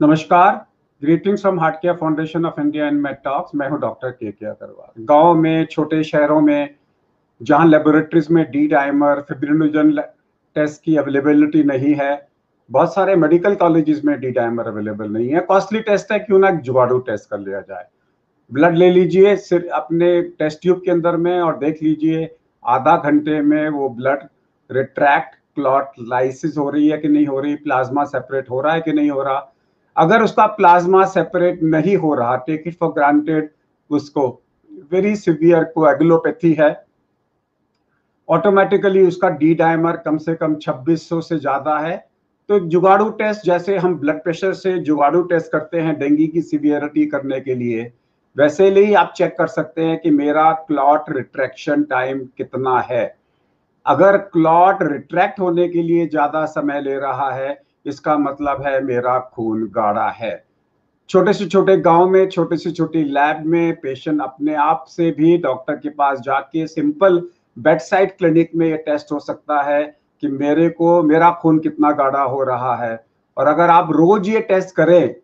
नमस्कार। Greetings from heart care foundation of India and med talks मैं हूँ doctor के के अग्रवाल गाँव में, छोटे शहरों में, जहाँ लेबोरेटरीज में डी डाइमर फिब्रिनोजन टेस्ट की अवेलेबिलिटी नहीं है, बहुत सारे मेडिकल कॉलेजेस में डी डाइमर अवेलेबल नहीं है। कॉस्टली टेस्ट है, क्यों ना जुगाड़ू टेस्ट कर लिया जाए। ब्लड ले लीजिए सिर्फ़ अपने टेस्ट ट्यूब के अंदर में और देख लीजिए, आधा घंटे में वो ब्लड रिट्रैक्ट क्लॉट लाइसिस हो रही है कि नहीं हो रही प्लाज्मा सेपरेट हो रहा है कि नहीं हो रहा? अगर उसका प्लाज्मा सेपरेट नहीं हो रहा टेक इट फॉर ग्रांटेड उसको वेरी सिवियर कोएगुलोपैथी है ऑटोमेटिकली उसका डी डायमर कम से कम 2600 से ज़्यादा है। तो जुगाड़ू टेस्ट जैसे हम ब्लड प्रेशर से जुगाड़ू टेस्ट करते हैं डेंगू की सिवियरिटी करने के लिए, वैसे ही आप चेक कर सकते हैं कि मेरा क्लॉट रिट्रैक्शन टाइम कितना है। अगर क्लॉट रिट्रैक्ट होने के लिए ज़्यादा समय ले रहा है इसका मतलब है मेरा खून गाढ़ा है। छोटे से छोटे गाँव में, छोटे से छोटी लैब में पेशेंट अपने आप से भी डॉक्टर के पास जाके सिंपल बेड साइड क्लिनिक में ये टेस्ट हो सकता है कि मेरे को, मेरा खून कितना गाढ़ा हो रहा है। और अगर आप रोज ये टेस्ट करें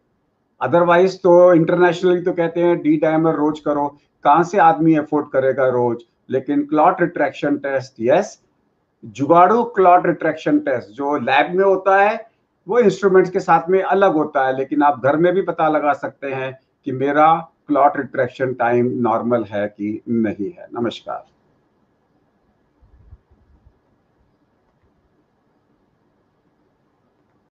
अदरवाइज़ तो इंटरनेशनली तो कहते हैं डी डायमर रोज करो, कहाँ से आदमी अफोर्ड करेगा रोज? लेकिन क्लॉट रिट्रैक्शन टेस्ट यस जुगाड़ू क्लॉट रिट्रैक्शन टेस्ट जो लैब में होता है वो इंस्ट्रूमेंट्स के साथ में अलग होता है, लेकिन आप घर में भी पता लगा सकते हैं कि मेरा क्लॉट रिट्रैक्शन टाइम नॉर्मल है कि नहीं है। नमस्कार।